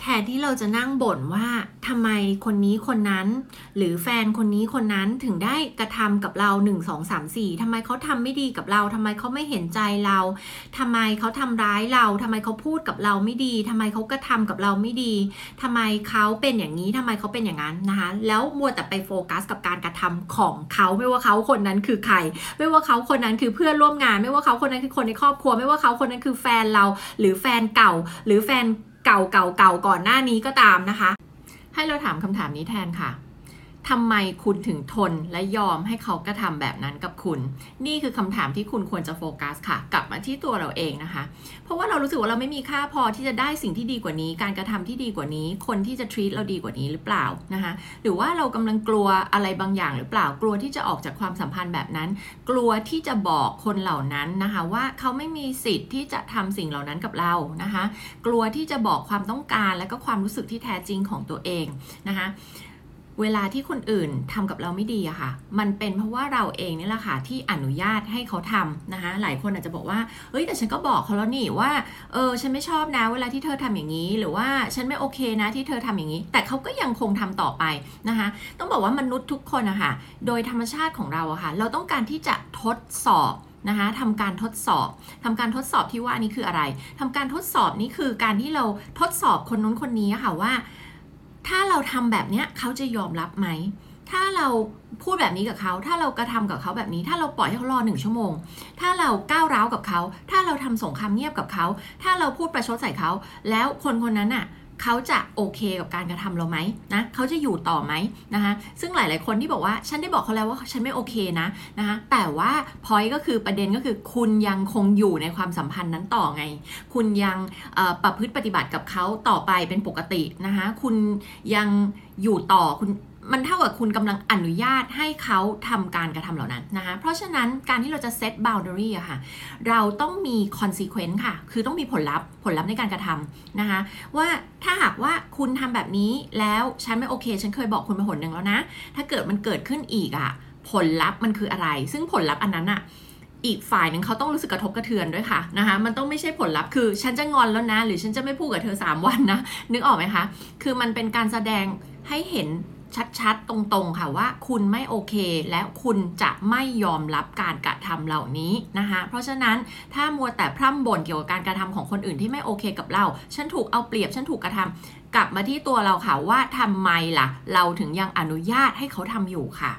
แทนที่เราจะนั่งบ่นว่าทำไมคนนี้คนนั้น หรือแฟนคนนี้คนนั้นถึงได้กระทำกับเรา1 2 3 4ทำไมเขาทำไม่ดีกับเราทำไมเขาไม่เห็นใจเราทำไมเขาทำร้ายเราทำไมเขาพูดกับเราไม่ดีทำไมเขากระทำกับเราไม่ดีทำไมเขาเป็นอย่างนี้ทำไมเขาเป็นอย่างนั้นนะคะแล้วมัวแต่ไปโฟกัสกับการกระทำของเขาไม่ว่าเขาคนนั้นคือใคร ไม่ว่าเขาคนนั้นคือเพื่อนร่วมงาน ไม่ว่าเขาคนนั้นคือคนในครอบครัว ไม่ว่าเขาคนนั้นคือแฟนเรา หรือแฟนเก่า หรือแฟน เก่าเก่าเก่าก่อนหน้านี้ก็ตามนะคะ ให้เราถามคำถามนี้แทนค่ะ ทำไมคุณถึงทนและยอมให้เขากระทำแบบนั้นกับคุณ นี่คือคำถามที่คุณควรจะโฟกัสค่ะ กลับมาที่ตัวเราเองนะคะ เพราะว่าเรารู้สึกว่าเราไม่มีค่าพอที่จะได้สิ่งที่ดีกว่านี้ การกระทำที่ดีกว่านี้ คนที่จะ treat เราดีกว่านี้หรือเปล่านะคะ หรือว่าเรากำลังกลัวอะไรบางอย่างหรือเปล่า กลัวที่จะออกจากความสัมพันธ์แบบนั้น กลัวที่จะบอกคนเหล่านั้นนะคะว่าเขาไม่มีสิทธิ์ที่จะทำสิ่งเหล่านั้นกับเรานะคะ กลัวที่จะบอกความต้องการและก็ความรู้สึกที่แท้จริงของตัวเองนะคะ เวลาที่คนอื่นทำกับเราไม่ดีอะค่ะ มันเป็นเพราะว่าเราเองนี่แหละค่ะที่อนุญาตให้เขาทำนะคะ หลายคนอาจจะบอกว่าเฮ้ยแต่ฉันก็บอกเขาแล้วนี่ว่า เออฉันไม่ชอบนะ เวลาที่เธอทำอย่างนี้ หรือว่าฉันไม่โอเคนะที่เธอทำอย่างนี้ แต่เขาก็ยังคงทำต่อไปนะคะ ต้องบอกว่ามนุษย์ทุกคนอะค่ะ โดยธรรมชาติของเราอะค่ะ เราต้องการที่จะทดสอบนะคะทำการทดสอบทำการทดสอบที่ว่านี้คืออะไรทำการทดสอบนี้คือการที่เราทดสอบคนนู้นคนนี้ค่ะว่า ถ้าเราทำแบบเนี้ยเขาจะยอมรับไหม ถ้าเราพูดแบบนี้กับเขา ถ้าเรากระทำกับเขาแบบนี้ ถ้าเราปล่อยให้เขารอหนึ่งชั่วโมง ถ้าเราก้าวร้าวกับเขา ถ้าเราทำสงครามเงียบกับเขา ถ้าเราพูดประชดใส่เขา แล้วคนคนนั้นอะ เขาจะโอเคกับการกระทำเราไหมนะเขาจะอยู่ต่อไหมนะคะซึ่งหลาย ๆ คนที่บอกว่าฉันได้บอกเขาแล้วว่าฉันไม่โอเคนะนะคะแต่ว่าพอยก็คือประเด็นก็คือคุณยังคงอยู่ในความสัมพันธ์นั้นต่อไง คุณยังประพฤติปฏิบัติกับเขาต่อไปเป็นปกตินะคะคุณยังอยู่ต่อคุณ มันเท่ากับคุณกำลังอนุญาตให้เขาทำการกระทำเหล่านั้นนะคะ เพราะฉะนั้นการที่เราจะเซต boundary อะค่ะ เราต้องมี consequence ค่ะ คือต้องมีผลลัพธ์ผลลัพธ์ในการกระทำนะคะ ว่าถ้าหากว่าคุณทำแบบนี้แล้วฉันไม่โอเค ฉันเคยบอกคุณมาหนหนึ่งแล้วนะ ถ้าเกิดมันเกิดขึ้นอีกอะผลลัพธ์มันคืออะไร ซึ่งผลลัพธ์อันนั้นอะอีกฝ่ายหนึ่งเขาต้องรู้สึกกระทบกระเทือนด้วยค่ะนะคะ มันต้องไม่ใช่ผลลัพธ์คือ ฉันจะงอนแล้วนะ หรือฉันจะไม่พูดกับเธอ 3 วันนะ นึกออกไหมคะ คือมันเป็นการแสดงให้เห็น ชัดๆ ตรงๆ ค่ะว่าคุณไม่โอเค และคุณจะไม่ยอมรับการกระทำเหล่านี้นะคะ เพราะฉะนั้นถ้ามัวแต่พร่ำบ่นเกี่ยวกับการกระทำของคนอื่นที่ไม่โอเคกับเรา ฉันถูกเอาเปรียบ ฉันถูกกระทำกลับมาที่ตัวเราค่ะว่าทำไมล่ะ เราถึงยังอนุญาตให้เขาทำอยู่ค่ะ